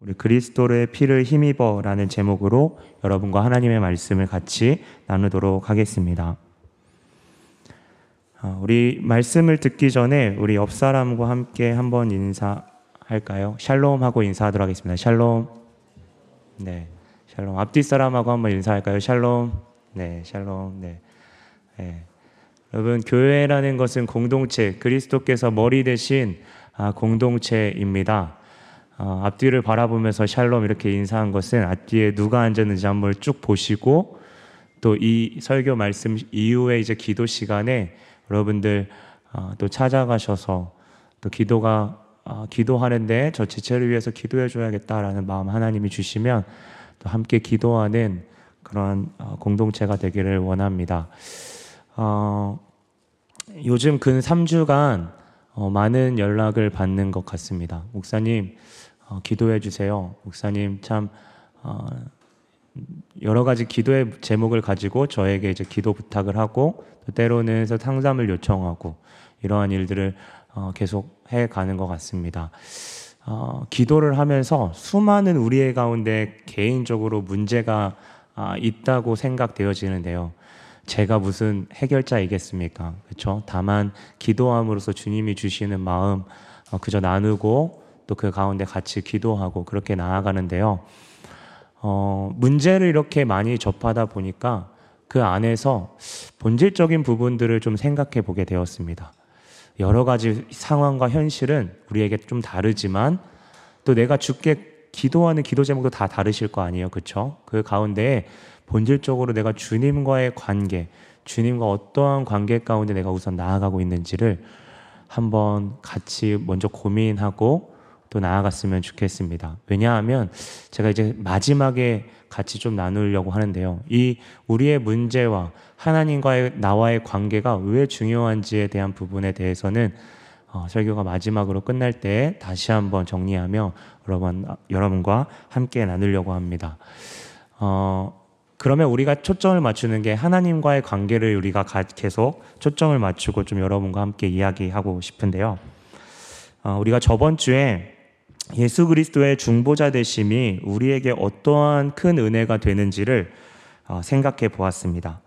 우리 그리스도의 피를 힘입어라는 제목으로 여러분과 하나님의 말씀을 같이 나누도록 하겠습니다. 어, 우리 말씀을 듣기 전에 우리 옆 사람과 함께 한번 인사할까요? 샬롬 하고 인사하도록 하겠습니다. 샬롬. 네. 샬롬. 앞뒤 사람하고 한번 인사할까요? 샬롬. 네. 샬롬. 네. 네. 여러분, 교회라는 것은 공동체, 그리스도께서 머리 대신 아, 공동체입니다. 어, 앞뒤를 바라보면서 샬롬 이렇게 인사한 것은 앞뒤에 누가 앉았는지 한번 쭉 보시고 또 이 설교 말씀 이후에 이제 기도 시간에 여러분들 어, 또 찾아가셔서 또 기도가 어, 기도하는데 저 지체를 위해서 기도해 줘야겠다라는 마음 하나님이 주시면 또 함께 기도하는 그런 어, 공동체가 되기를 원합니다. 어, 요즘 근 3주간 어, 많은 연락을 받는 것 같습니다. 목사님, 어, 기도해 주세요. 목사님 참 어, 여러 가지 기도의 제목을 가지고 저에게 이제 기도 부탁을 하고 또 때로는 상담을 요청하고 이러한 일들을 어, 계속 해 가는 것 같습니다. 어, 기도를 하면서 수많은 우리의 가운데 개인적으로 문제가 아, 있다고 생각되어지는데요. 제가 무슨 해결자이겠습니까? 그렇죠? 다만 기도함으로써 주님이 주시는 마음 어, 그저 나누고 또 그 가운데 같이 기도하고 그렇게 나아가는데요. 어, 문제를 이렇게 많이 접하다 보니까 그 안에서 본질적인 부분들을 좀 생각해 보게 되었습니다. 여러 가지 상황과 현실은 우리에게 좀 다르지만 또 내가 죽게 기도하는 기도 제목도 다 다르실 거 아니에요. 그쵸? 그 가운데 본질적으로 내가 주님과의 관계, 주님과 어떠한 관계 가운데 내가 우선 나아가고 있는지를 한번 같이 먼저 고민하고 또 나아갔으면 좋겠습니다. 왜냐하면 제가 이제 마지막에 같이 좀 나누려고 하는데요. 이 우리의 문제와 하나님과의 나와의 관계가 왜 중요한지에 대한 부분에 대해서는 어, 설교가 마지막으로 끝날 때 다시 한번 정리하며 여러분, 여러분과 함께 나누려고 합니다. 어, 그러면 우리가 초점을 맞추는 게 하나님과의 관계를 우리가 계속 초점을 맞추고 좀 여러분과 함께 이야기하고 싶은데요. 어, 우리가 저번 주에 예수 그리스도의 중보자 되심이 우리에게 어떠한 큰 은혜가 되는지를 어, 생각해 보았습니다.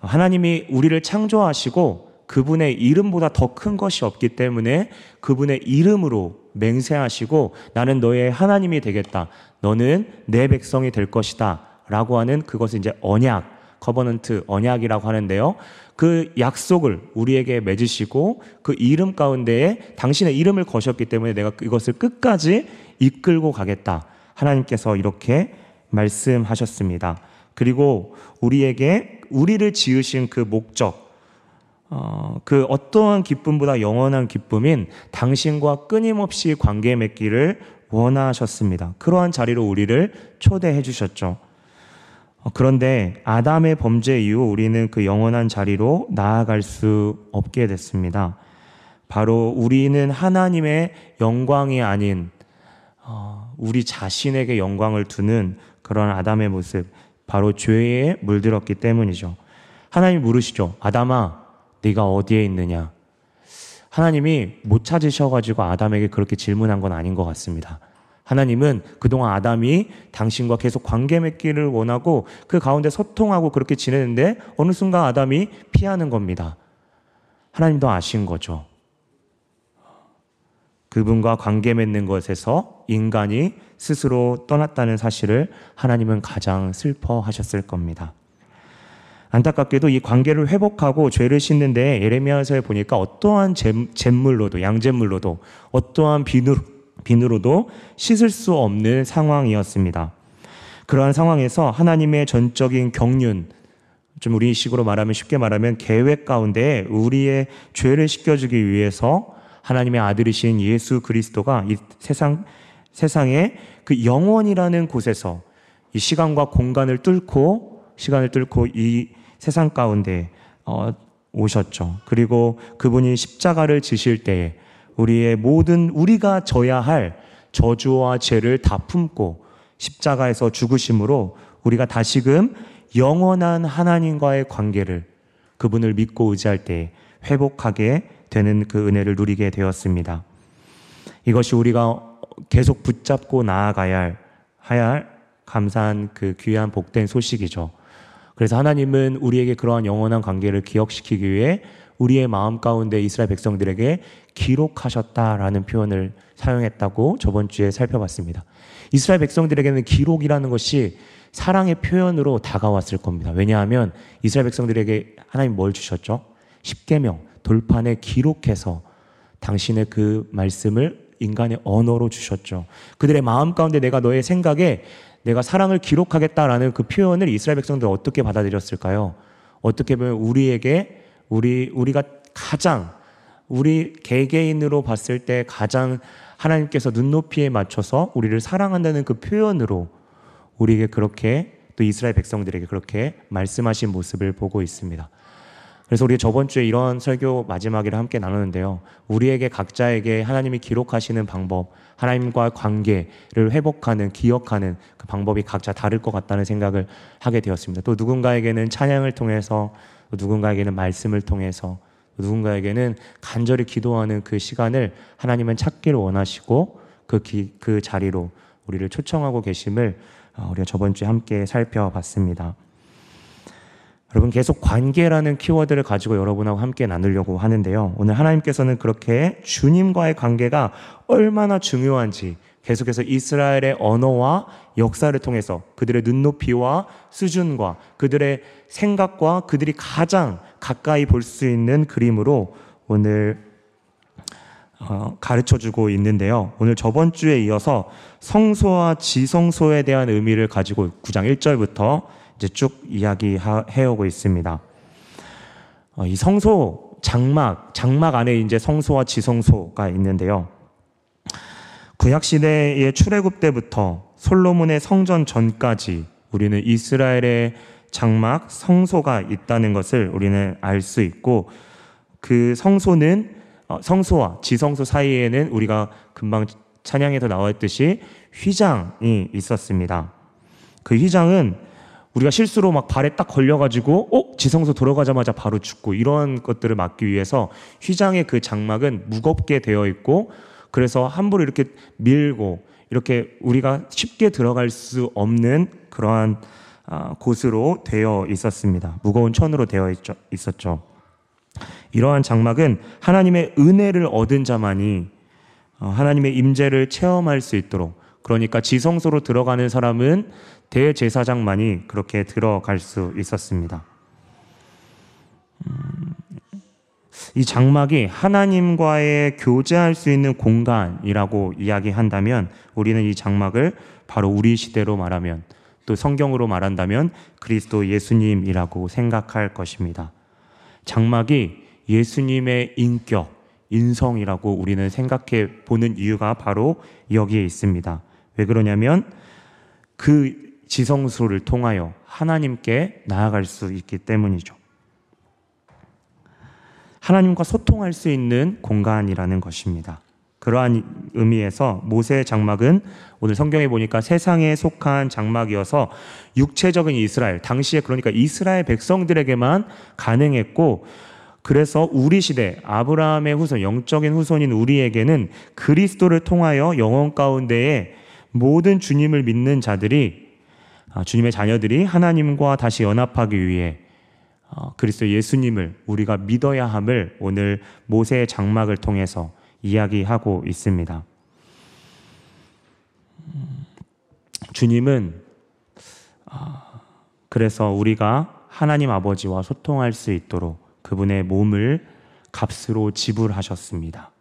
하나님이 우리를 창조하시고 그분의 이름보다 더 큰 것이 없기 때문에 그분의 이름으로 맹세하시고 나는 너의 하나님이 되겠다. 너는 내 백성이 될 것이다. 라고 하는 그것을 이제 언약, covenant 언약이라고 하는데요. 그 약속을 우리에게 맺으시고 그 이름 가운데에 당신의 이름을 거셨기 때문에 내가 이것을 끝까지 이끌고 가겠다. 하나님께서 이렇게 말씀하셨습니다. 그리고 우리에게 우리를 지으신 그 목적, 어, 그 어떠한 기쁨보다 영원한 기쁨인 당신과 끊임없이 관계 맺기를 원하셨습니다. 그러한 자리로 우리를 초대해 주셨죠. 어, 그런데 아담의 범죄 이후 우리는 그 영원한 자리로 나아갈 수 없게 됐습니다. 바로 우리는 하나님의 영광이 아닌 어, 우리 자신에게 영광을 두는 그런 아담의 모습, 바로 죄에 물들었기 때문이죠. 하나님 물으시죠. 아담아, 네가 어디에 있느냐? 하나님이 못 찾으셔가지고 아담에게 그렇게 질문한 건 아닌 것 같습니다. 하나님은 그동안 아담이 당신과 계속 관계 맺기를 원하고 그 가운데 소통하고 그렇게 지내는데 어느 순간 아담이 피하는 겁니다. 하나님도 아신 거죠. 그분과 관계 맺는 것에서 인간이 스스로 떠났다는 사실을 하나님은 가장 슬퍼하셨을 겁니다. 안타깝게도 이 관계를 회복하고 죄를 씻는데 예레미야서에 보니까 어떠한 잿물로도 양잿물로도 어떠한 비누 비누로도 씻을 수 없는 상황이었습니다. 그러한 상황에서 하나님의 전적인 경륜, 좀 우리 식으로 말하면 쉽게 말하면 계획 가운데 우리의 죄를 씻겨주기 위해서 하나님의 아들이신 예수 그리스도가 이 세상, 세상에 그 영원이라는 곳에서 이 시간과 공간을 뚫고, 시간을 뚫고 이 세상 가운데 어, 오셨죠. 그리고 그분이 십자가를 지실 때에 우리의 모든 우리가 져야 할 저주와 죄를 다 품고 십자가에서 죽으심으로 우리가 다시금 영원한 하나님과의 관계를 그분을 믿고 의지할 때 회복하게 되는 그 은혜를 누리게 되었습니다. 이것이 우리가 계속 붙잡고 나아가야 할, 할 감사한 그 귀한 복된 소식이죠. 그래서 하나님은 우리에게 그러한 영원한 관계를 기억시키기 위해 우리의 마음 가운데 이스라엘 백성들에게 기록하셨다라는 표현을 사용했다고 저번 주에 살펴봤습니다. 이스라엘 백성들에게는 기록이라는 것이 사랑의 표현으로 다가왔을 겁니다. 왜냐하면 이스라엘 백성들에게 하나님 뭘 주셨죠? 10계명 돌판에 기록해서 당신의 그 말씀을 인간의 언어로 주셨죠. 그들의 마음 가운데 내가 너의 생각에 내가 사랑을 기록하겠다라는 그 표현을 이스라엘 백성들 어떻게 받아들였을까요? 어떻게 보면 우리에게 우리 우리가 가장 우리 개개인으로 봤을 때 가장 하나님께서 눈높이에 맞춰서 우리를 사랑한다는 그 표현으로 우리에게 그렇게 또 이스라엘 백성들에게 그렇게 말씀하신 모습을 보고 있습니다. 그래서 우리 저번 주에 이런 설교 마지막이라 함께 나누는데요. 우리에게 각자에게 하나님이 기록하시는 방법, 하나님과 관계를 회복하는, 기억하는 그 방법이 각자 다를 것 같다는 생각을 하게 되었습니다. 또 누군가에게는 찬양을 통해서, 또 누군가에게는 말씀을 통해서, 또 누군가에게는 간절히 기도하는 그 시간을 하나님은 찾기를 원하시고 그, 기, 그 자리로 우리를 초청하고 계심을 어, 우리가 저번 주에 함께 살펴봤습니다. 여러분 계속 관계라는 키워드를 가지고 여러분하고 함께 나누려고 하는데요. 오늘 하나님께서는 그렇게 주님과의 관계가 얼마나 중요한지 계속해서 이스라엘의 언어와 역사를 통해서 그들의 눈높이와 수준과 그들의 생각과 그들이 가장 가까이 볼 수 있는 그림으로 오늘 어, 가르쳐 주고 있는데요. 오늘 저번 주에 이어서 성소와 지성소에 대한 의미를 가지고 9장 1절부터 이제 쭉 이야기해 오고 있습니다. 어, 이 성소 장막 장막 안에 이제 성소와 지성소가 있는데요. 구약 시대의 출애굽 때부터 솔로몬의 성전 전까지 우리는 이스라엘의 장막 성소가 있다는 것을 우리는 알 수 있고 그 성소는 어, 성소와 지성소 사이에는 우리가 금방 찬양에서 나왔듯이 휘장이 있었습니다. 그 휘장은 우리가 실수로 막 발에 딱 걸려가지고, 어? 지성소 들어가자마자 바로 죽고, 이런 것들을 막기 위해서 휘장의 그 장막은 무겁게 되어 있고, 그래서 함부로 이렇게 밀고, 이렇게 우리가 쉽게 들어갈 수 없는 그러한 아, 곳으로 되어 있었습니다. 무거운 천으로 되어 있었죠. 이러한 장막은 하나님의 은혜를 얻은 자만이 어, 하나님의 임재를 체험할 수 있도록 그러니까 지성소로 들어가는 사람은 대제사장만이 그렇게 들어갈 수 있었습니다. 음, 이 장막이 하나님과의 교제할 수 있는 공간이라고 이야기한다면 우리는 이 장막을 바로 우리 시대로 말하면 또 성경으로 말한다면 그리스도 예수님이라고 생각할 것입니다. 장막이 예수님의 인격, 인성이라고 우리는 생각해 보는 이유가 바로 여기에 있습니다. 왜 그러냐면 그 지성소를 통하여 하나님께 나아갈 수 있기 때문이죠. 하나님과 소통할 수 있는 공간이라는 것입니다. 그러한 의미에서 모세의 장막은 오늘 성경에 보니까 세상에 속한 장막이어서 육체적인 이스라엘, 당시에 그러니까 이스라엘 백성들에게만 가능했고 그래서 우리 시대 아브라함의 후손, 영적인 후손인 우리에게는 그리스도를 통하여 영원 가운데에 모든 주님을 믿는 자들이 아, 주님의 자녀들이 하나님과 다시 연합하기 위해 어, 그리스도 예수님을 우리가 믿어야 함을 오늘 모세의 장막을 통해서 이야기하고 있습니다. 주님은 아, 그래서 우리가 하나님 아버지와 소통할 수 있도록 그분의 몸을 값으로 지불하셨습니다.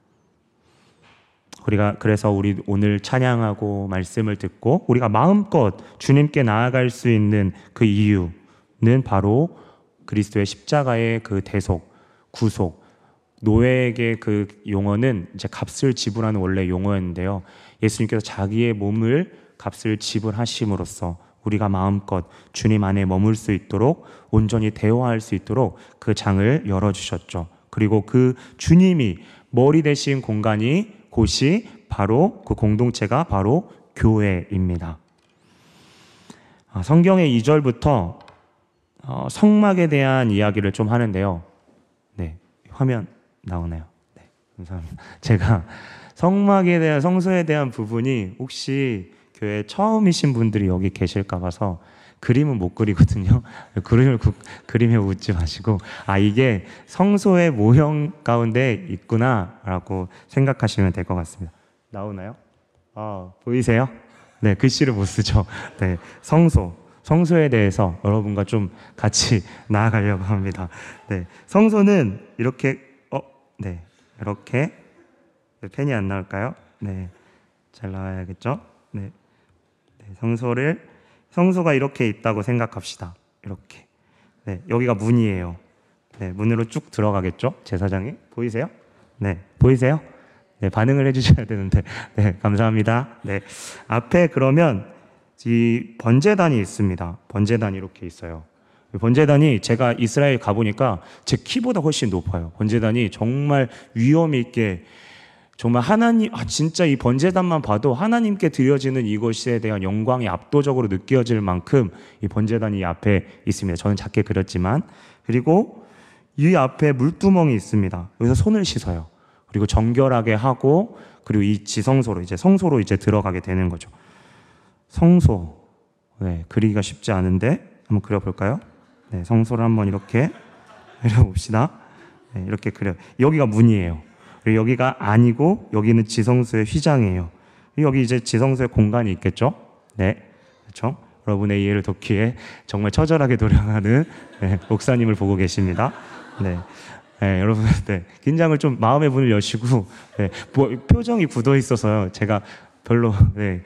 우리가 그래서 우리 오늘 찬양하고 말씀을 듣고 우리가 마음껏 주님께 나아갈 수 있는 그 이유는 바로 그리스도의 십자가의 그 대속, 구속, 노예에게 그 용어는 이제 값을 지불하는 원래 용어였는데요. 예수님께서 자기의 몸을 값을 지불하심으로써 우리가 마음껏 주님 안에 머물 수 있도록 온전히 대화할 수 있도록 그 장을 열어주셨죠. 그리고 그 주님이 머리 대신 공간이 곳이 바로 그 공동체가 바로 교회입니다. 아, 성경의 2절부터 어, 성막에 대한 이야기를 좀 하는데요. 네, 화면 나오네요. 네, 감사합니다. 제가 성막에 대한 성소에 대한 부분이 혹시 교회 처음이신 분들이 여기 계실까 봐서 그림은 못 그리거든요. 그림을 구, 그림에 웃지 마시고 아 이게 성소의 모형 가운데 있구나라고 생각하시면 될 것 같습니다. 나오나요? 아 보이세요? 네 글씨를 못 쓰죠. 네 성소 성소에 대해서 여러분과 좀 같이 나아가려고 합니다. 네 성소는 이렇게 어네 이렇게 펜이 안 나올까요? 네잘 나와야겠죠? 네. 네 성소를 성소가 이렇게 있다고 생각합시다. 이렇게. 네, 여기가 문이에요. 네, 문으로 쭉 들어가겠죠? 제사장이. 보이세요? 네, 보이세요? 네, 반응을 해주셔야 되는데. 네, 감사합니다. 네. 앞에 그러면 이 번제단이 있습니다. 번제단이 이렇게 있어요. 번제단이 제가 이스라엘 가보니까 제 키보다 훨씬 높아요. 번제단이 정말 위험 있게 정말 하나님, 아, 진짜 이 번제단만 봐도 하나님께 드려지는 이것에 대한 영광이 압도적으로 느껴질 만큼 이 번제단이 앞에 있습니다. 저는 작게 그렸지만. 그리고 이 앞에 물두멍이 있습니다. 여기서 손을 씻어요. 그리고 정결하게 하고, 그리고 이 지성소로, 이제 성소로 이제 들어가게 되는 거죠. 성소. 네, 그리기가 쉽지 않은데, 한번 그려볼까요? 네, 성소를 한번 이렇게 그려봅시다. 네, 이렇게 그려. 여기가 문이에요. 그리고 여기가 아니고 여기는 지성소의 휘장이에요. 여기 이제 지성소의 공간이 있겠죠? 네. 그렇죠? 여러분의 이해를 돕기 위해 정말 처절하게 노력하는 네, 목사님을 보고 계십니다. 네. 네, 여러분, 네, 긴장을 좀 마음의 문을 여시고, 네, 뭐, 표정이 굳어 있어서요. 제가 별로, 네,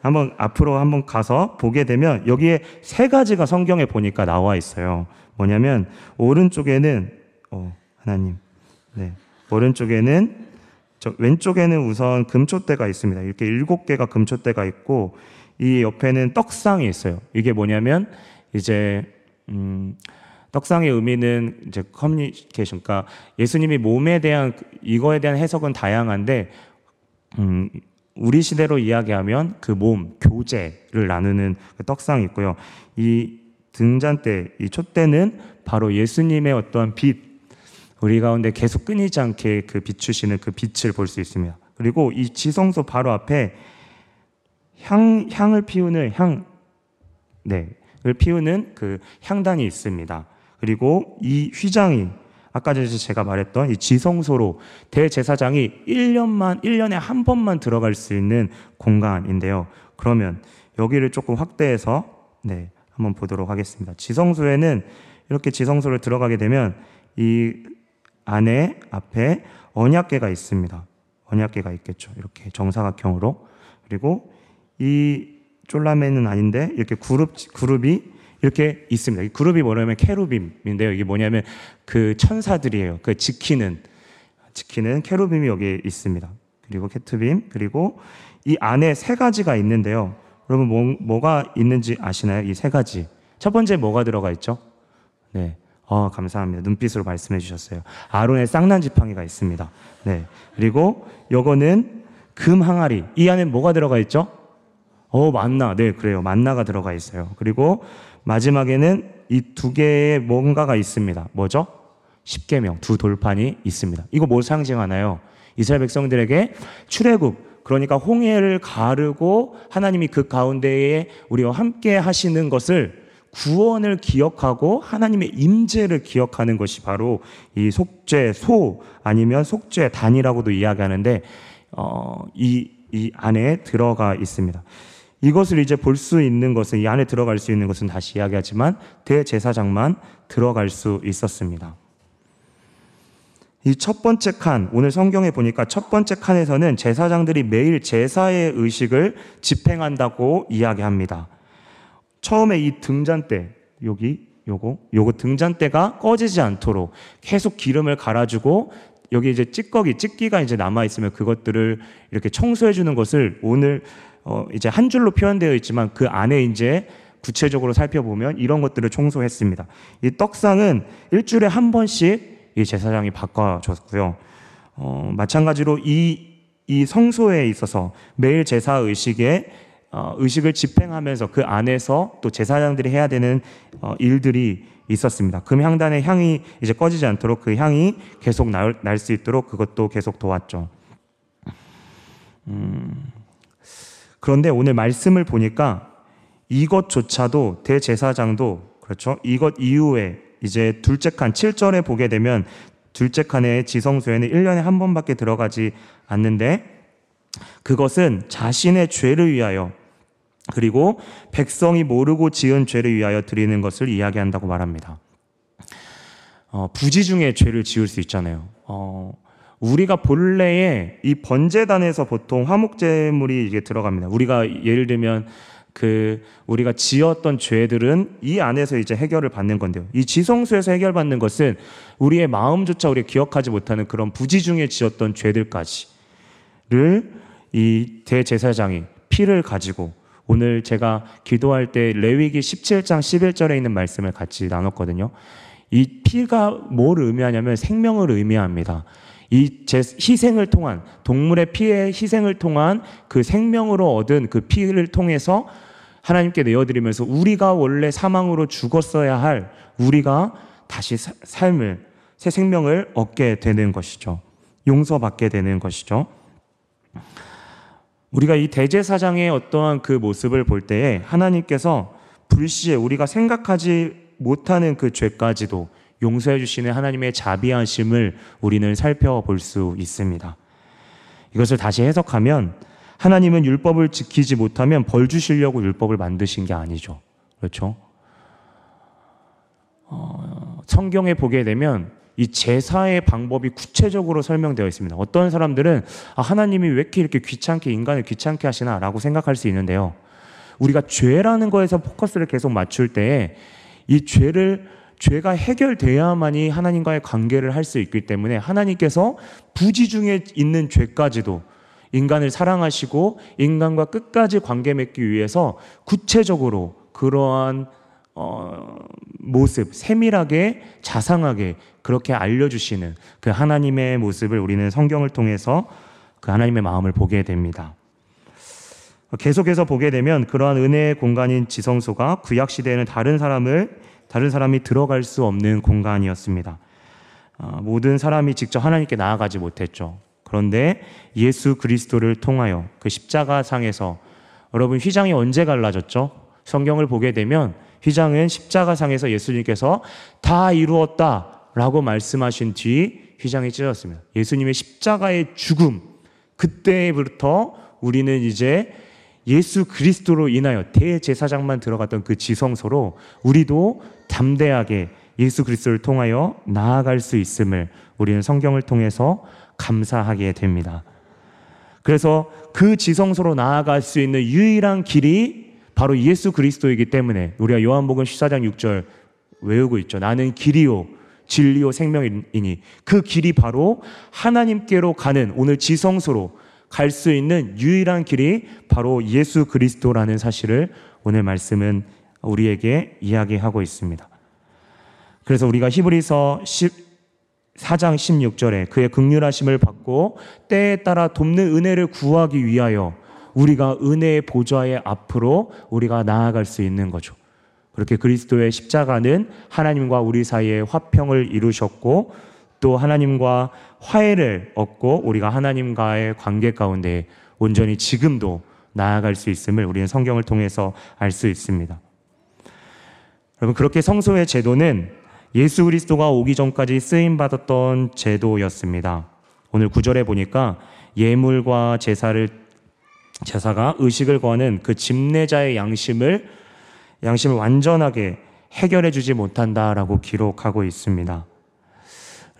한번 앞으로 한번 가서 보게 되면 여기에 세 가지가 성경에 보니까 나와 있어요. 뭐냐면 오른쪽에는 어, 하나님, 네, 오른쪽에는 왼쪽에는 우선 금초대가 있습니다. 이렇게 일곱 개가 금초대가 있고 이 옆에는 떡상이 있어요. 이게 뭐냐면 이제 음, 떡상의 의미는 이제 커뮤니케이션, 그러니까 예수님이 몸에 대한 이거에 대한 해석은 다양한데 음, 우리 시대로 이야기하면 그 몸 교제를 나누는 그 떡상이 있고요. 이 등잔대, 이 촛대는 바로 예수님의 어떠한 빛 우리 가운데 계속 끊이지 않게 그 비추시는 그 빛을 볼 수 있습니다. 그리고 이 지성소 바로 앞에 향, 향을 피우는 향, 네, 을 피우는 그 향단이 있습니다. 그리고 이 휘장이 아까 전에 제가 말했던 이 지성소로 대제사장이 1년만, 1년에 한 번만 들어갈 수 있는 공간인데요. 그러면 여기를 조금 확대해서, 네, 한번 보도록 하겠습니다. 지성소에는 이렇게 지성소를 들어가게 되면 이 안에 앞에 언약계가 있습니다. 언약계가 있겠죠. 이렇게 정사각형으로. 그리고 이 쫄라맨은 아닌데 이렇게 그룹 그룹이 이렇게 있습니다. 이 그룹이 뭐냐면 케루빔인데요. 이게 뭐냐면 그 천사들이에요. 그 지키는 지키는 케루빔이 여기 있습니다. 그리고 케트빔 그리고 이 안에 세 가지가 있는데요. 여러분 뭐, 뭐가 있는지 아시나요? 이 세 가지. 첫 번째 뭐가 들어가 있죠? 네. 어, 감사합니다. 눈빛으로 말씀해 주셨어요. 아론의 쌍난 지팡이가 있습니다. 네. 그리고 요거는 금 항아리. 이 안에 뭐가 들어가 있죠? 어, 만나. 네, 그래요. 만나가 들어가 있어요. 그리고 마지막에는 이 두 개의 뭔가가 있습니다. 뭐죠? 십계명 두 돌판이 있습니다. 이거 뭘 상징하나요? 이스라엘 백성들에게 출애굽 그러니까 홍해를 가르고 하나님이 그 가운데에 우리와 함께 하시는 것을 구원을 기억하고 하나님의 임재를 기억하는 것이 바로 이 속죄 소 아니면 속죄 단이라고도 이야기하는데 어, 이, 이 안에 들어가 있습니다. 이것을 이제 볼 수 있는 것은 이 안에 들어갈 수 있는 것은 다시 이야기하지만 대제사장만 들어갈 수 있었습니다. 이 첫 번째 칸, 오늘 성경에 보니까 첫 번째 칸에서는 제사장들이 매일 제사의 의식을 집행한다고 이야기합니다. 처음에 이 등잔대 여기 요거 요거 등잔대가 꺼지지 않도록 계속 기름을 갈아주고 여기 이제 찌꺼기 찌끼가 이제 남아 있으면 그것들을 이렇게 청소해 주는 것을 오늘 어 이제 한 줄로 표현되어 있지만 그 안에 이제 구체적으로 살펴보면 이런 것들을 청소했습니다. 이 떡상은 일주일에 한 번씩 이 제사장이 바꿔줬고요. 어, 마찬가지로 이, 이 성소에 있어서 매일 제사 의식에 어, 의식을 집행하면서 그 안에서 또 제사장들이 해야 되는 어, 일들이 있었습니다. 금향단의 향이 이제 꺼지지 않도록 그 향이 계속 날 수 있도록 그것도 계속 도왔죠. 음, 그런데 오늘 말씀을 보니까 이것조차도 대제사장도 그렇죠. 이것 이후에 이제 둘째 칸 7절에 보게 되면 둘째 칸의 지성소에는 1년에 한 번밖에 들어가지 않는데 그것은 자신의 죄를 위하여 그리고 백성이 모르고 지은 죄를 위하여 드리는 것을 이야기한다고 말합니다. 어, 부지 중에 죄를 지을 수 있잖아요. 어, 우리가 본래에 이 번제단에서 보통 화목제물이 이게 들어갑니다. 우리가 예를 들면 그 우리가 지었던 죄들은 이 안에서 이제 해결을 받는 건데요. 이 지성소에서 해결받는 것은 우리의 마음조차 우리가 기억하지 못하는 그런 부지 중에 지었던 죄들까지를 이 대제사장이 피를 가지고 오늘 제가 기도할 때 레위기 17장 11절에 있는 말씀을 같이 나눴거든요. 이 피가 뭘 의미하냐면 생명을 의미합니다. 이 제 희생을 통한 동물의 피의 희생을 통한 그 생명으로 얻은 그 피를 통해서 하나님께 내어드리면서 우리가 원래 사망으로 죽었어야 할 우리가 다시 사, 삶을 새 생명을 얻게 되는 것이죠. 용서받게 되는 것이죠. 우리가 이 대제사장의 어떠한 그 모습을 볼 때에 하나님께서 불시에 우리가 생각하지 못하는 그 죄까지도 용서해 주시는 하나님의 자비하심을 우리는 살펴볼 수 있습니다. 이것을 다시 해석하면 하나님은 율법을 지키지 못하면 벌 주시려고 율법을 만드신 게 아니죠. 그렇죠? 어, 성경에 보게 되면 이 제사의 방법이 구체적으로 설명되어 있습니다. 어떤 사람들은 아, 하나님이 왜 이렇게 이렇게 귀찮게 인간을 귀찮게 하시나라고 생각할 수 있는데요. 우리가 죄라는 거에서 포커스를 계속 맞출 때이 죄를 죄가 해결돼야만이 하나님과의 관계를 할 수 있기 때문에 하나님께서 부지 중에 있는 죄까지도 인간을 사랑하시고 인간과 끝까지 관계 맺기 위해서 구체적으로 그러한 어, 모습, 세밀하게, 자상하게 그렇게 알려주시는 그 하나님의 모습을 우리는 성경을 통해서 그 하나님의 마음을 보게 됩니다. 계속해서 보게 되면 그러한 은혜의 공간인 지성소가 구약 시대에는 다른 사람을 다른 사람이 들어갈 수 없는 공간이었습니다. 어, 모든 사람이 직접 하나님께 나아가지 못했죠. 그런데 예수 그리스도를 통하여 그 십자가 상에서 여러분 휘장이 언제 갈라졌죠? 성경을 보게 되면 휘장은 십자가 상에서 예수님께서 다 이루었다 라고 말씀하신 뒤 휘장이 찢어졌습니다. 예수님의 십자가의 죽음 그때부터 우리는 이제 예수 그리스도로 인하여 대제사장만 들어갔던 그 지성소로 우리도 담대하게 예수 그리스도를 통하여 나아갈 수 있음을 우리는 성경을 통해서 감사하게 됩니다. 그래서 그 지성소로 나아갈 수 있는 유일한 길이 바로 예수 그리스도이기 때문에 우리가 요한복음 14장 6절 외우고 있죠. 나는 길이요 진리요 생명이니 그 길이 바로 하나님께로 가는 오늘 지성소로 갈 수 있는 유일한 길이 바로 예수 그리스도라는 사실을 오늘 말씀은 우리에게 이야기하고 있습니다. 그래서 우리가 히브리서 4장 16절에 그의 극률하심을 받고 때에 따라 돕는 은혜를 구하기 위하여 우리가 은혜의 보좌의 앞으로 우리가 나아갈 수 있는 거죠. 그렇게 그리스도의 십자가는 하나님과 우리 사이에 화평을 이루셨고 또 하나님과 화해를 얻고 우리가 하나님과의 관계 가운데 온전히 지금도 나아갈 수 있음을 우리는 성경을 통해서 알 수 있습니다. 여러분 그렇게 성소의 제도는 예수 그리스도가 오기 전까지 쓰임 받았던 제도였습니다. 오늘 구절에 보니까 예물과 제사를 제사가 의식을 거는 그 집내자의 양심을 양심을 완전하게 해결해 주지 못한다라고 기록하고 있습니다.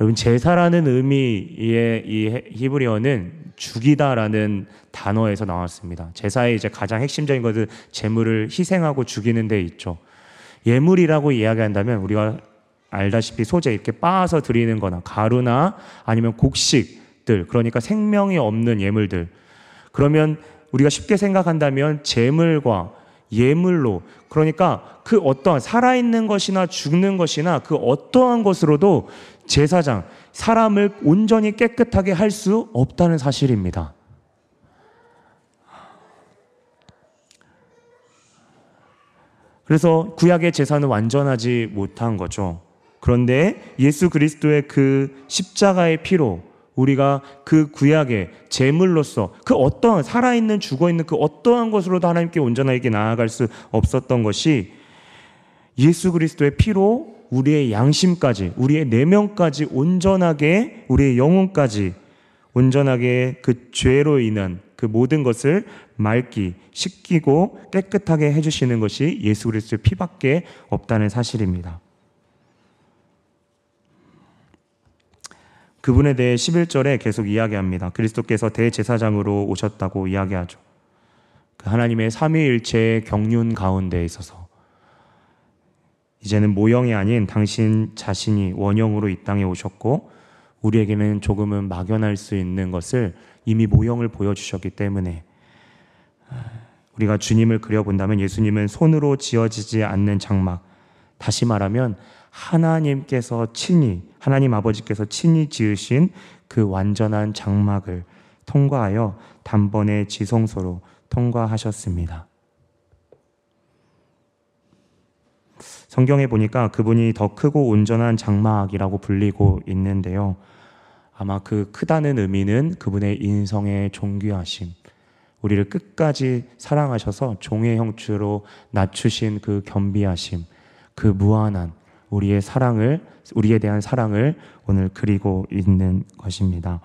여러분 제사라는 의미의 이 히브리어는 죽이다라는 단어에서 나왔습니다. 제사의 이제 가장 핵심적인 것은 재물을 희생하고 죽이는 데 있죠. 예물이라고 이야기한다면 우리가 알다시피 소재 이렇게 빻아서 드리는 거나 가루나 아니면 곡식들, 그러니까 생명이 없는 예물들. 그러면 우리가 쉽게 생각한다면 재물과 예물로 그러니까 그 어떠한 살아있는 것이나 죽는 것이나 그 어떠한 것으로도 제사장 사람을 온전히 깨끗하게 할 수 없다는 사실입니다. 그래서 구약의 제사는 완전하지 못한 거죠. 그런데 예수 그리스도의 그 십자가의 피로 우리가 그 구약의 제물로서 그 어떠한 살아있는 죽어있는 그 어떠한 것으로도 하나님께 온전하게 나아갈 수 없었던 것이 예수 그리스도의 피로 우리의 양심까지, 우리의 내면까지 온전하게, 우리의 영혼까지 온전하게 그 죄로 인한 그 모든 것을 맑기, 씻기고 깨끗하게 해주시는 것이 예수 그리스도의 피밖에 없다는 사실입니다. 그분에 대해 11절에 계속 이야기합니다. 그리스도께서 대제사장으로 오셨다고 이야기하죠. 그 하나님의 삼위일체의 경륜 가운데 있어서 이제는 모형이 아닌 당신 자신이 원형으로 이 땅에 오셨고 우리에게는 조금은 막연할 수 있는 것을 이미 모형을 보여주셨기 때문에 우리가 주님을 그려본다면 예수님은 손으로 지어지지 않는 장막, 다시 말하면 하나님께서 친히, 하나님 아버지께서 친히 지으신 그 완전한 장막을 통과하여 단번에 지성소로 통과하셨습니다. 성경에 보니까 그분이 더 크고 온전한 장막이라고 불리고 있는데요. 아마 그 크다는 의미는 그분의 인성의 존귀하심, 우리를 끝까지 사랑하셔서 종의 형추로 낮추신 그 겸비하심, 그 무한한 우리의 사랑을, 우리에 대한 사랑을 오늘 그리고 있는 것입니다.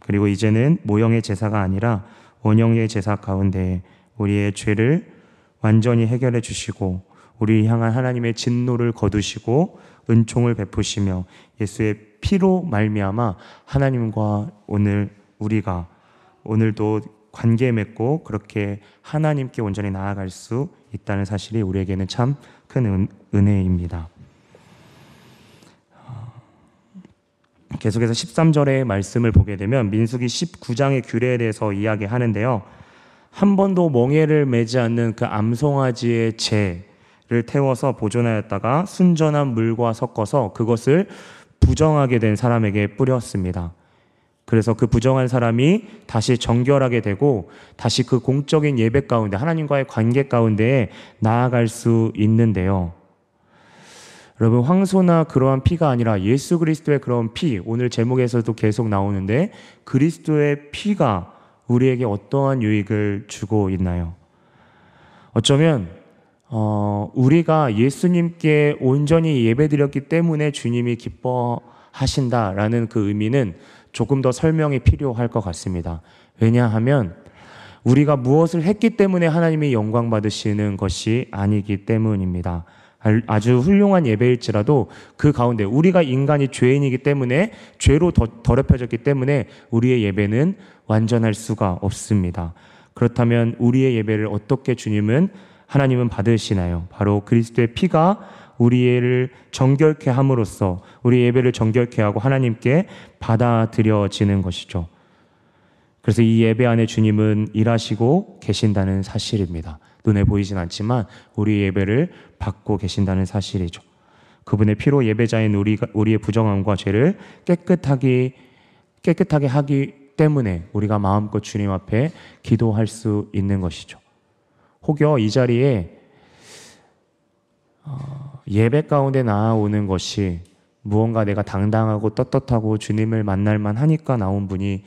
그리고 이제는 모형의 제사가 아니라 원형의 제사 가운데 우리의 죄를 완전히 해결해 주시고 우리 향한 하나님의 진노를 거두시고 은총을 베푸시며 예수의 피로 말미암아 하나님과 오늘 우리가 오늘도 관계 맺고 그렇게 하나님께 온전히 나아갈 수 있다는 사실이 우리에게는 참 큰 은혜입니다. 계속해서 13절의 말씀을 보게 되면 민수기 19장의 규례에 대해서 이야기하는데요. 한 번도 멍해를 매지 않는 그 암송아지의 재, 를 태워서 보존하였다가 순전한 물과 섞어서 그것을 부정하게 된 사람에게 뿌렸습니다. 그래서 그 부정한 사람이 다시 정결하게 되고 다시 그 공적인 예배 가운데 하나님과의 관계 가운데 나아갈 수 있는데요. 여러분 황소나 그러한 피가 아니라 예수 그리스도의 그런 피 오늘 제목에서도 계속 나오는데 그리스도의 피가 우리에게 어떠한 유익을 주고 있나요? 어쩌면 어, 우리가 예수님께 온전히 예배드렸기 때문에 주님이 기뻐하신다라는 그 의미는 조금 더 설명이 필요할 것 같습니다. 왜냐하면 우리가 무엇을 했기 때문에 하나님이 영광 받으시는 것이 아니기 때문입니다. 아주 훌륭한 예배일지라도 그 가운데 우리가 인간이 죄인이기 때문에 죄로 더럽혀졌기 때문에 우리의 예배는 완전할 수가 없습니다. 그렇다면 우리의 예배를 어떻게 주님은 하나님은 받으시나요? 바로 그리스도의 피가 우리를 정결케 함으로써 우리 예배를 정결케 하고 하나님께 받아들여지는 것이죠. 그래서 이 예배 안에 주님은 일하시고 계신다는 사실입니다. 눈에 보이진 않지만 우리 예배를 받고 계신다는 사실이죠. 그분의 피로 예배자인 우리가, 우리의 부정함과 죄를 깨끗하게, 깨끗하게 하기 때문에 우리가 마음껏 주님 앞에 기도할 수 있는 것이죠. 혹여 이 자리에 어, 예배 가운데 나아오는 것이 무언가 내가 당당하고 떳떳하고 주님을 만날만 하니까 나온 분이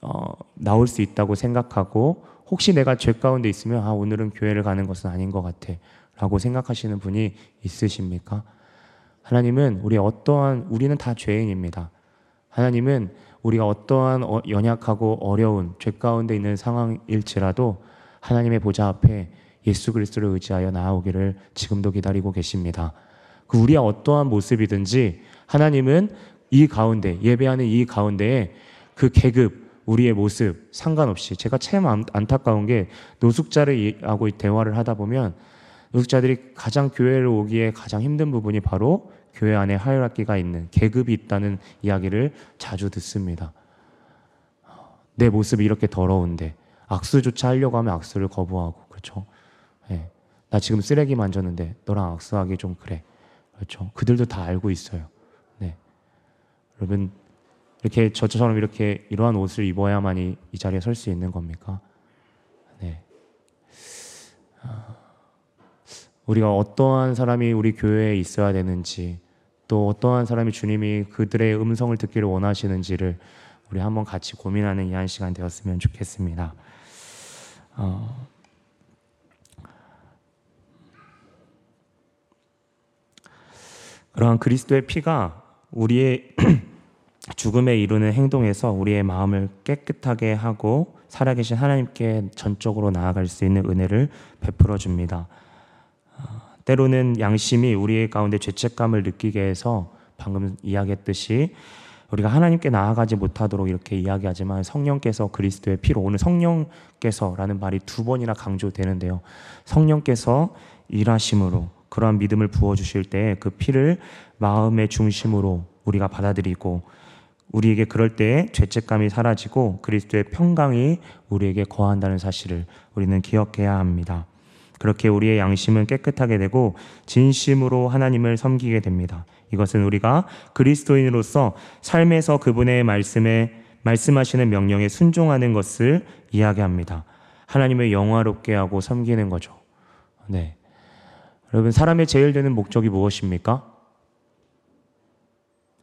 어, 나올 수 있다고 생각하고 혹시 내가 죄 가운데 있으면 아 오늘은 교회를 가는 것은 아닌 것 같아 라고 생각하시는 분이 있으십니까? 하나님은 우리 어떠한 우리는 다 죄인입니다. 하나님은 우리가 어떠한 어, 연약하고 어려운 죄 가운데 있는 상황일지라도 하나님의 보좌 앞에 예수 그리스도를 의지하여 나아오기를 지금도 기다리고 계십니다. 그 우리의 어떠한 모습이든지 하나님은 이 가운데 예배하는 이 가운데에 그 계급 우리의 모습 상관없이 제가 참 안타까운 게 노숙자를 하고 대화를 하다 보면 노숙자들이 가장 교회를 오기에 가장 힘든 부분이 바로 교회 안에 하이라키가 있는 계급이 있다는 이야기를 자주 듣습니다. 내 모습이 이렇게 더러운데 악수조차 하려고 하면 악수를 거부하고 그렇죠. 예. 나 지금 쓰레기 만졌는데 너랑 악수하기 좀 그래. 그렇죠. 그들도 다 알고 있어요. 네. 여러분 이렇게 저처럼 이렇게 이러한 옷을 입어야만이 이 자리에 설 수 있는 겁니까? 네. 아, 우리가 어떠한 사람이 우리 교회에 있어야 되는지 또 어떠한 사람이 주님이 그들의 음성을 듣기를 원하시는지를 우리 한번 같이 고민하는 이 한 시간 되었으면 좋겠습니다. 어, 그러한 그리스도의 피가 우리의 죽음에 이르는 행동에서 우리의 마음을 깨끗하게 하고 살아계신 하나님께 전적으로 나아갈 수 있는 은혜를 베풀어 줍니다. 어, 때로는 양심이 우리의 가운데 죄책감을 느끼게 해서 방금 이야기했듯이 우리가 하나님께 나아가지 못하도록 이렇게 이야기하지만 성령께서 그리스도의 피로 오늘 성령께서라는 말이 두 번이나 강조되는데요. 성령께서 일하심으로 그러한 믿음을 부어 주실 때 그 피를 마음의 중심으로 우리가 받아들이고 우리에게 그럴 때 죄책감이 사라지고 그리스도의 평강이 우리에게 거한다는 사실을 우리는 기억해야 합니다. 그렇게 우리의 양심은 깨끗하게 되고 진심으로 하나님을 섬기게 됩니다. 이것은 우리가 그리스도인으로서 삶에서 그분의 말씀에 말씀하시는 명령에 순종하는 것을 이야기합니다. 하나님을 영화롭게 하고 섬기는 거죠. 네. 여러분, 사람의 제일 되는 목적이 무엇입니까?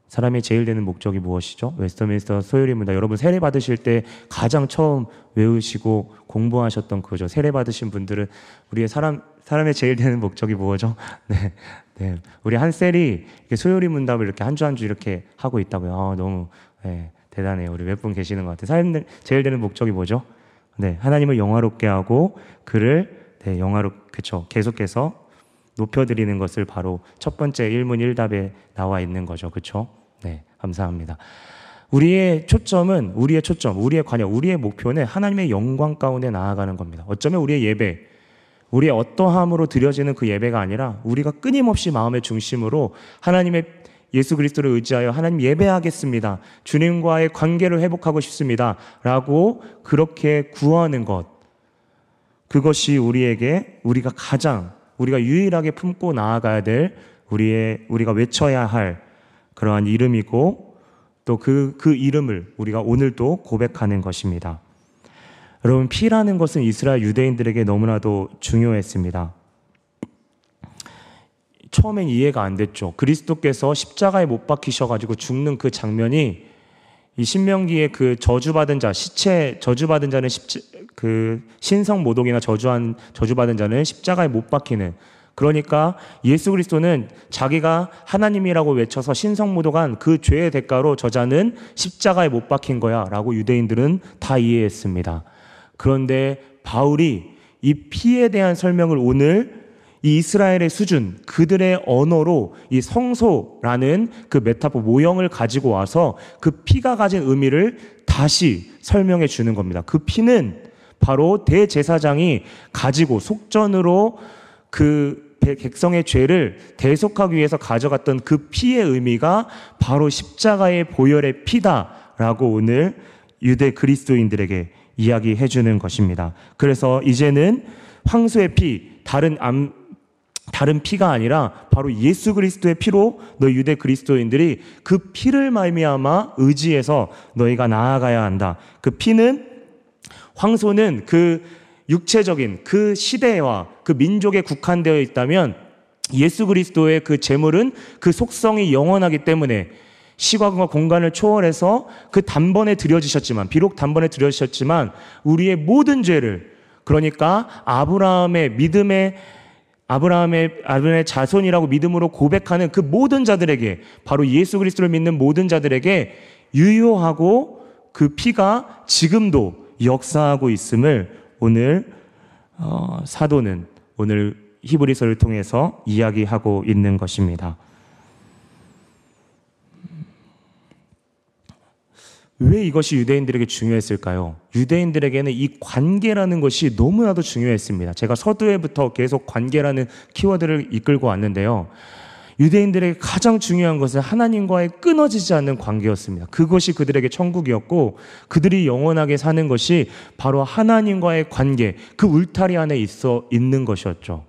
사람이 제일 되는 목적이 무엇이죠? 웨스터민스터 소율입니다. 여러분 세례 받으실 때 가장 처음 외우시고 공부하셨던 그죠. 세례 받으신 분들은 우리의 사람 사람의 제일 되는 목적이 무엇이죠? 네, 네. 우리 한 셀이 소율이 문답을 이렇게 한 주 한 주 이렇게 하고 있다고요. 아, 너무 네, 대단해요. 우리 몇 분 계시는 것 같아요. 사람 제일 되는 목적이 뭐죠? 네, 하나님을 영화롭게 하고 그를 네, 영화롭 그쵸 계속해서 높여드리는 것을 바로 첫 번째 일문일답에 나와 있는 거죠. 그렇죠? 네, 감사합니다. 우리의 초점은 우리의 초점, 우리의 관여, 우리의 목표는 하나님의 영광 가운데 나아가는 겁니다. 어쩌면 우리의 예배, 우리의 어떠함으로 드려지는 그 예배가 아니라 우리가 끊임없이 마음의 중심으로 하나님의 예수 그리스도를 의지하여 하나님 예배하겠습니다. 주님과의 관계를 회복하고 싶습니다. 라고 그렇게 구하는 것. 그것이 우리에게 우리가 가장 우리가 유일하게 품고 나아가야 될 우리의 우리가 외쳐야 할 그러한 이름이고 또 그, 그 이름을 우리가 오늘도 고백하는 것입니다. 여러분, 피라는 것은 이스라엘 유대인들에게 너무나도 중요했습니다. 처음엔 이해가 안 됐죠. 그리스도께서 십자가에 못 박히셔가지고 죽는 그 장면이 이 신명기의 그 저주받은 자, 시체 저주받은 자는 십자, 그 신성 모독이나 저주한 저주받은 자는 십자가에 못 박히는 그러니까 예수 그리스도는 자기가 하나님이라고 외쳐서 신성모독한 그 죄의 대가로 저자는 십자가에 못 박힌 거야 라고 유대인들은 다 이해했습니다. 그런데 바울이 이 피에 대한 설명을 오늘 이 이스라엘의 수준, 그들의 언어로 이 성소라는 그 메타포 모형을 가지고 와서 그 피가 가진 의미를 다시 설명해 주는 겁니다. 그 피는 바로 대제사장이 가지고 속전으로 그 백성의 죄를 대속하기 위해서 가져갔던 그 피의 의미가 바로 십자가의 보혈의 피다라고 오늘 유대 그리스도인들에게 이야기해 주는 것입니다. 그래서 이제는 황소의 피, 다른 암, 다른 피가 아니라 바로 예수 그리스도의 피로 너희 유대 그리스도인들이 그 피를 말미암아 의지해서 너희가 나아가야 한다. 그 피는 황소는 그 육체적인 그 시대와 그 민족에 국한되어 있다면 예수 그리스도의 그 재물은 그 속성이 영원하기 때문에 시각과 공간을 초월해서 그 단번에 드려지셨지만 비록 단번에 드려지셨지만 우리의 모든 죄를 그러니까 아브라함의 믿음의 아브라함의 아브라함의 자손이라고 믿음으로 고백하는 그 모든 자들에게 바로 예수 그리스도를 믿는 모든 자들에게 유효하고 그 피가 지금도 역사하고 있음을 오늘 어, 사도는 오늘 히브리서를 통해서 이야기하고 있는 것입니다. 왜 이것이 유대인들에게 중요했을까요? 유대인들에게는 이 관계라는 것이 너무나도 중요했습니다. 제가 서두에부터 계속 관계라는 키워드를 이끌고 왔는데요. 유대인들에게 가장 중요한 것은 하나님과의 끊어지지 않는 관계였습니다. 그것이 그들에게 천국이었고 그들이 영원하게 사는 것이 바로 하나님과의 관계, 그 울타리 안에 있어 있는 것이었죠.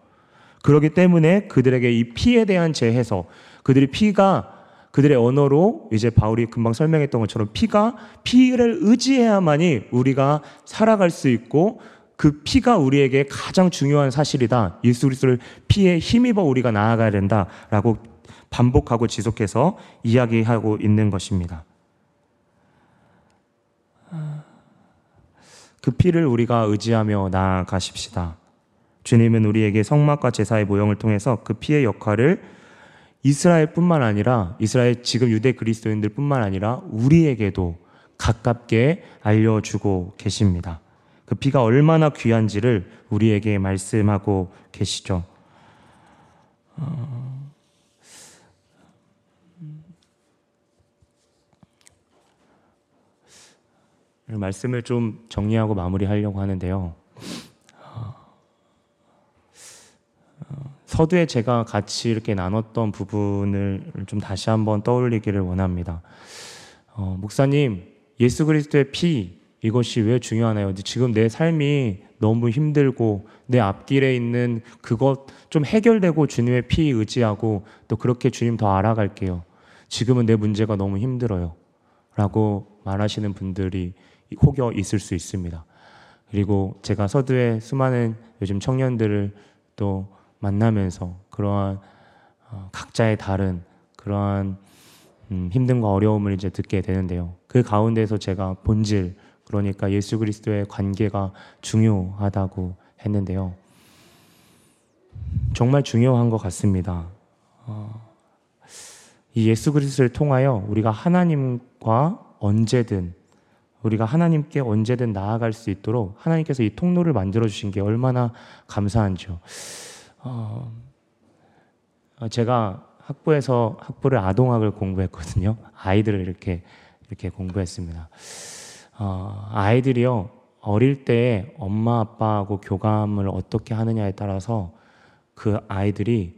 그렇기 때문에 그들에게 이 피에 대한 재해서 그들이 피가 그들의 언어로 이제 바울이 금방 설명했던 것처럼 피가 피를 의지해야만이 우리가 살아갈 수 있고 그 피가 우리에게 가장 중요한 사실이다. 예수 그리스도를 피에 힘입어 우리가 나아가야 된다라고 반복하고 지속해서 이야기하고 있는 것입니다. 그 피를 우리가 의지하며 나아가십시다. 주님은 우리에게 성막과 제사의 모형을 통해서 그 피의 역할을 이스라엘뿐만 아니라 이스라엘 지금 유대 그리스도인들뿐만 아니라 우리에게도 가깝게 알려주고 계십니다. 그 피가 얼마나 귀한지를 우리에게 말씀하고 계시죠. 어... 말씀을 좀 정리하고 마무리하려고 하는데요. 서두에 제가 같이 이렇게 나눴던 부분을 좀 다시 한번 떠올리기를 원합니다. 어, 목사님, 예수 그리스도의 피, 이것이 왜 중요하나요? 지금 내 삶이 너무 힘들고 내 앞길에 있는 그것 좀 해결되고 주님의 피 의지하고 또 그렇게 주님 더 알아갈게요. 지금은 내 문제가 너무 힘들어요. 라고 말하시는 분들이 혹여 있을 수 있습니다. 그리고 제가 서두에 수많은 요즘 청년들을 또 만나면서 그러한 어, 각자의 다른 그러한 음, 힘듦과 어려움을 이제 듣게 되는데요. 그 가운데서 제가 본질 그러니까 예수 그리스도의 관계가 중요하다고 했는데요. 정말 중요한 것 같습니다. 어, 이 예수 그리스도를 통하여 우리가 하나님과 언제든 우리가 하나님께 언제든 나아갈 수 있도록 하나님께서 이 통로를 만들어 주신 게 얼마나 감사한지요. 어, 어, 제가 학부에서 학부를 아동학을 공부했거든요. 아이들을 이렇게 이렇게 공부했습니다. 어, 아이들이요 어릴 때 엄마 아빠하고 교감을 어떻게 하느냐에 따라서 그 아이들이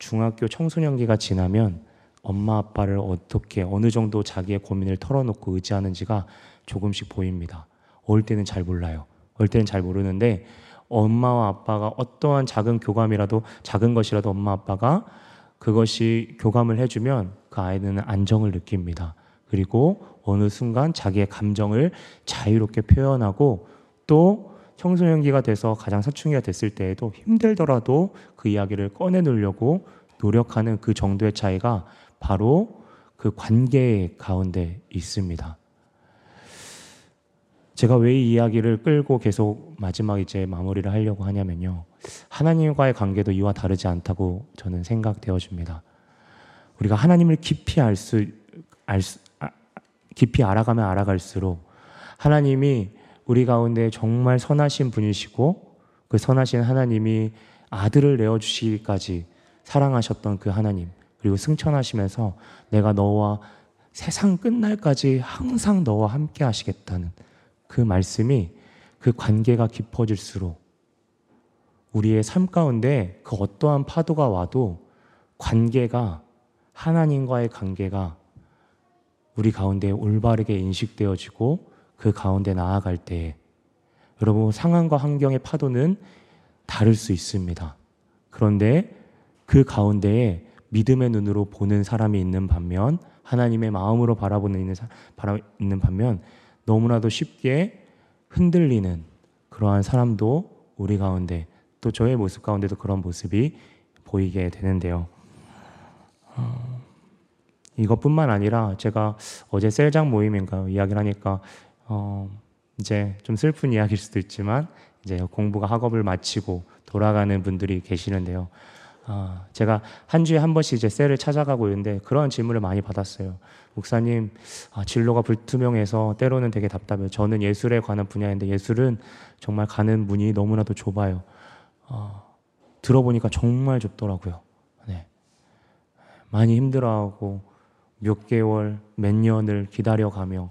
중학교 청소년기가 지나면 엄마 아빠를 어떻게 어느 정도 자기의 고민을 털어놓고 의지하는지가 조금씩 보입니다. 어릴 때는 잘 몰라요. 어릴 때는 잘 모르는데 엄마와 아빠가 어떠한 작은 교감이라도 작은 것이라도 엄마 아빠가 그것이 교감을 해주면 그 아이는 안정을 느낍니다. 그리고 어느 순간 자기의 감정을 자유롭게 표현하고 또 청소년기가 돼서 가장 사춘기가 됐을 때에도 힘들더라도 그 이야기를 꺼내놓으려고 노력하는 그 정도의 차이가 바로 그 관계 가운데 있습니다. 제가 왜 이 이야기를 끌고 계속 마지막 이제 마무리를 하려고 하냐면요. 하나님과의 관계도 이와 다르지 않다고 저는 생각되어집니다. 우리가 하나님을 깊이 알 수, 알 수, 아, 깊이 알아가면 알아갈수록 하나님이 우리 가운데 정말 선하신 분이시고 그 선하신 하나님이 아들을 내어주시기까지 사랑하셨던 그 하나님 그리고 승천하시면서 내가 너와 세상 끝날까지 항상 너와 함께 하시겠다는 그 말씀이 그 관계가 깊어질수록 우리의 삶 가운데 그 어떠한 파도가 와도 관계가 하나님과의 관계가 우리 가운데 올바르게 인식되어지고 그 가운데 나아갈 때 여러분 상황과 환경의 파도는 다를 수 있습니다. 그런데 그 가운데에 믿음의 눈으로 보는 사람이 있는 반면 하나님의 마음으로 바라보는 있는, 바라 있는 반면 너무나도 쉽게 흔들리는 그러한 사람도 우리 가운데 또 저의 모습 가운데도 그런 모습이 보이게 되는데요. 어, 이것뿐만 아니라 제가 어제 셀장 모임인가 이야기를 하니까 어, 이제 좀 슬픈 이야기일 수도 있지만 이제 공부가 학업을 마치고 돌아가는 분들이 계시는데요. 아, 제가 한 주에 한 번씩 이제 셀을 찾아가고 있는데 그런 질문을 많이 받았어요. 목사님, 아, 진로가 불투명해서 때로는 되게 답답해요. 저는 예술에 관한 분야인데 예술은 정말 가는 문이 너무나도 좁아요. 어, 들어보니까 정말 좁더라고요. 네. 많이 힘들어하고 몇 개월, 몇 년을 기다려가며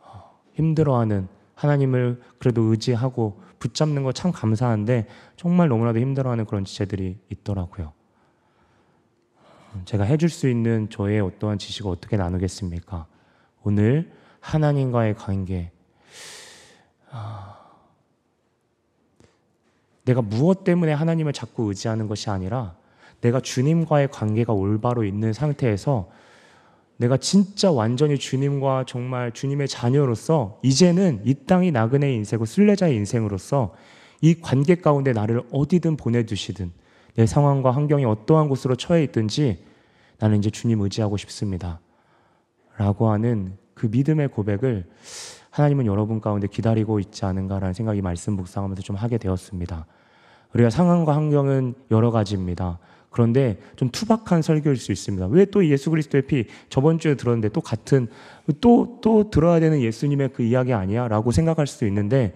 어, 힘들어하는 하나님을 그래도 의지하고 붙잡는 거 참 감사한데 정말 너무나도 힘들어하는 그런 지체들이 있더라고요. 제가 해줄 수 있는 저의 어떠한 지식을 어떻게 나누겠습니까? 오늘 하나님과의 관계, 아, 내가 무엇 때문에 하나님을 자꾸 의지하는 것이 아니라 내가 주님과의 관계가 올바로 있는 상태에서 내가 진짜 완전히 주님과 정말 주님의 자녀로서 이제는 이 땅이 나그네의 인생이고 순례자의 인생으로서 이 관계 가운데 나를 어디든 보내두시든 내 상황과 환경이 어떠한 곳으로 처해 있든지 나는 이제 주님 의지하고 싶습니다. 라고 하는 그 믿음의 고백을 하나님은 여러분 가운데 기다리고 있지 않은가라는 생각이 말씀 묵상하면서 좀 하게 되었습니다. 우리가 상황과 환경은 여러 가지입니다. 그런데 좀 투박한 설교일 수 있습니다. 왜 또 예수 그리스도의 피 저번 주에 들었는데 또 같은 또또 들어야 되는 예수님의 그 이야기 아니야라고 생각할 수도 있는데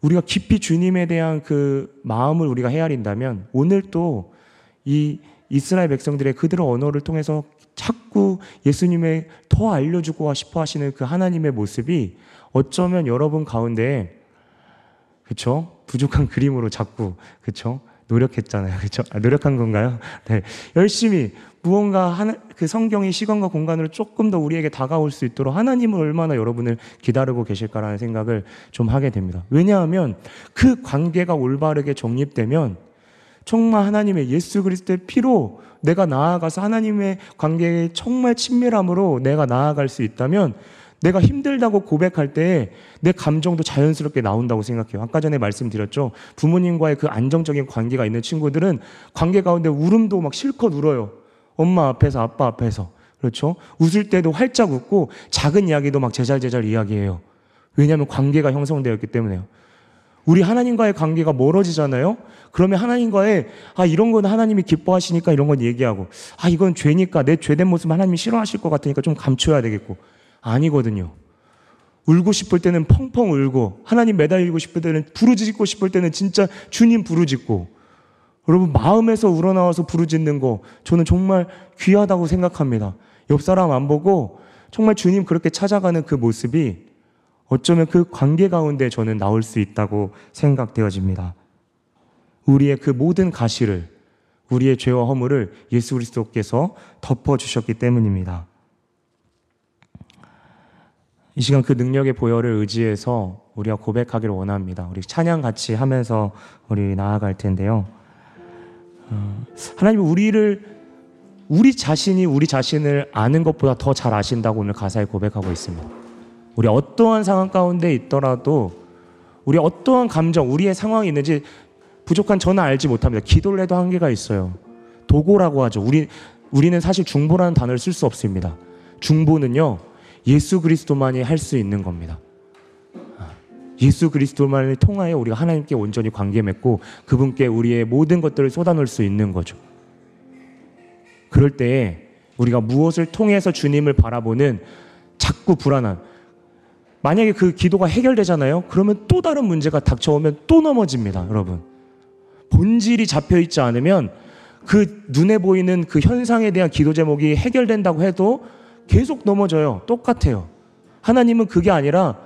우리가 깊이 주님에 대한 그 마음을 우리가 헤아린다면 오늘 또 이 이스라엘 백성들의 그들의 언어를 통해서 자꾸 예수님의 더 알려주고 싶어 하시는 그 하나님의 모습이 어쩌면 여러분 가운데 그쵸? 부족한 그림으로 자꾸 그쵸 노력했잖아요. 그렇죠? 아, 노력한 건가요? 네. 열심히 무언가 하나, 그 성경의 시간과 공간으로 조금 더 우리에게 다가올 수 있도록 하나님을 얼마나 여러분을 기다리고 계실까라는 생각을 좀 하게 됩니다. 왜냐하면 그 관계가 올바르게 정립되면 정말 하나님의 예수 그리스도의 피로 내가 나아가서 하나님의 관계에 정말 친밀함으로 내가 나아갈 수 있다면 내가 힘들다고 고백할 때 내 감정도 자연스럽게 나온다고 생각해요. 아까 전에 말씀드렸죠. 부모님과의 그 안정적인 관계가 있는 친구들은 관계 가운데 울음도 막 실컷 울어요. 엄마 앞에서, 아빠 앞에서. 그렇죠? 웃을 때도 활짝 웃고 작은 이야기도 막 제잘제잘 이야기해요. 왜냐하면 관계가 형성되었기 때문에요. 우리 하나님과의 관계가 멀어지잖아요? 그러면 하나님과의, 아, 이런 건 하나님이 기뻐하시니까 이런 건 얘기하고, 아, 이건 죄니까 내 죄된 모습 하나님이 싫어하실 것 같으니까 좀 감춰야 되겠고. 아니거든요. 울고 싶을 때는 펑펑 울고 하나님 매달리고 싶을 때는 부르짖고 싶을 때는 진짜 주님 부르짖고 여러분 마음에서 우러나와서 부르짖는 거 저는 정말 귀하다고 생각합니다. 옆 사람 안 보고 정말 주님 그렇게 찾아가는 그 모습이 어쩌면 그 관계 가운데 저는 나올 수 있다고 생각되어집니다. 우리의 그 모든 가시를 우리의 죄와 허물을 예수 그리스도께서 덮어 주셨기 때문입니다. 이 시간 그 능력의 보혈을 의지해서 우리가 고백하기를 원합니다. 우리 찬양 같이 하면서 우리 나아갈 텐데요. 어, 하나님 우리를 우리 자신이 우리 자신을 아는 것보다 더 잘 아신다고 오늘 가사에 고백하고 있습니다. 우리 어떠한 상황 가운데 있더라도 우리 어떠한 감정, 우리의 상황이 있는지 부족한 저는 알지 못합니다. 기도를 해도 한계가 있어요. 도고라고 하죠. 우리 우리는 사실 중보라는 단어를 쓸 수 없습니다. 중보는요. 예수 그리스도만이 할 수 있는 겁니다. 예수 그리스도만을 통하여 우리가 하나님께 온전히 관계 맺고 그분께 우리의 모든 것들을 쏟아놓을 수 있는 거죠. 그럴 때에 우리가 무엇을 통해서 주님을 바라보는 자꾸 불안한 만약에 그 기도가 해결되잖아요. 그러면 또 다른 문제가 닥쳐오면 또 넘어집니다, 여러분. 본질이 잡혀 있지 않으면 그 눈에 보이는 그 현상에 대한 기도 제목이 해결된다고 해도 계속 넘어져요. 똑같아요. 하나님은 그게 아니라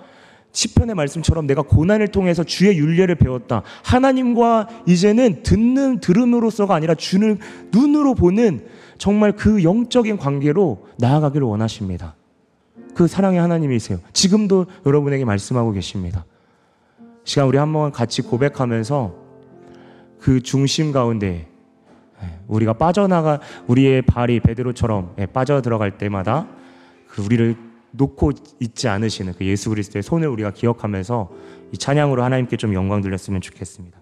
시편의 말씀처럼 내가 고난을 통해서 주의 윤례를 배웠다. 하나님과 이제는 듣는 들음으로서가 아니라 주는 눈으로 보는 정말 그 영적인 관계로 나아가기를 원하십니다. 그 사랑의 하나님이세요. 지금도 여러분에게 말씀하고 계십니다. 시간 우리 한번 같이 고백하면서 그 중심 가운데 예, 우리가 빠져나가 우리의 발이 베드로처럼 예, 빠져 들어갈 때마다 그 우리를 놓고 있지 않으시는 그 예수 그리스도의 손을 우리가 기억하면서 이 찬양으로 하나님께 좀 영광 돌렸으면 좋겠습니다.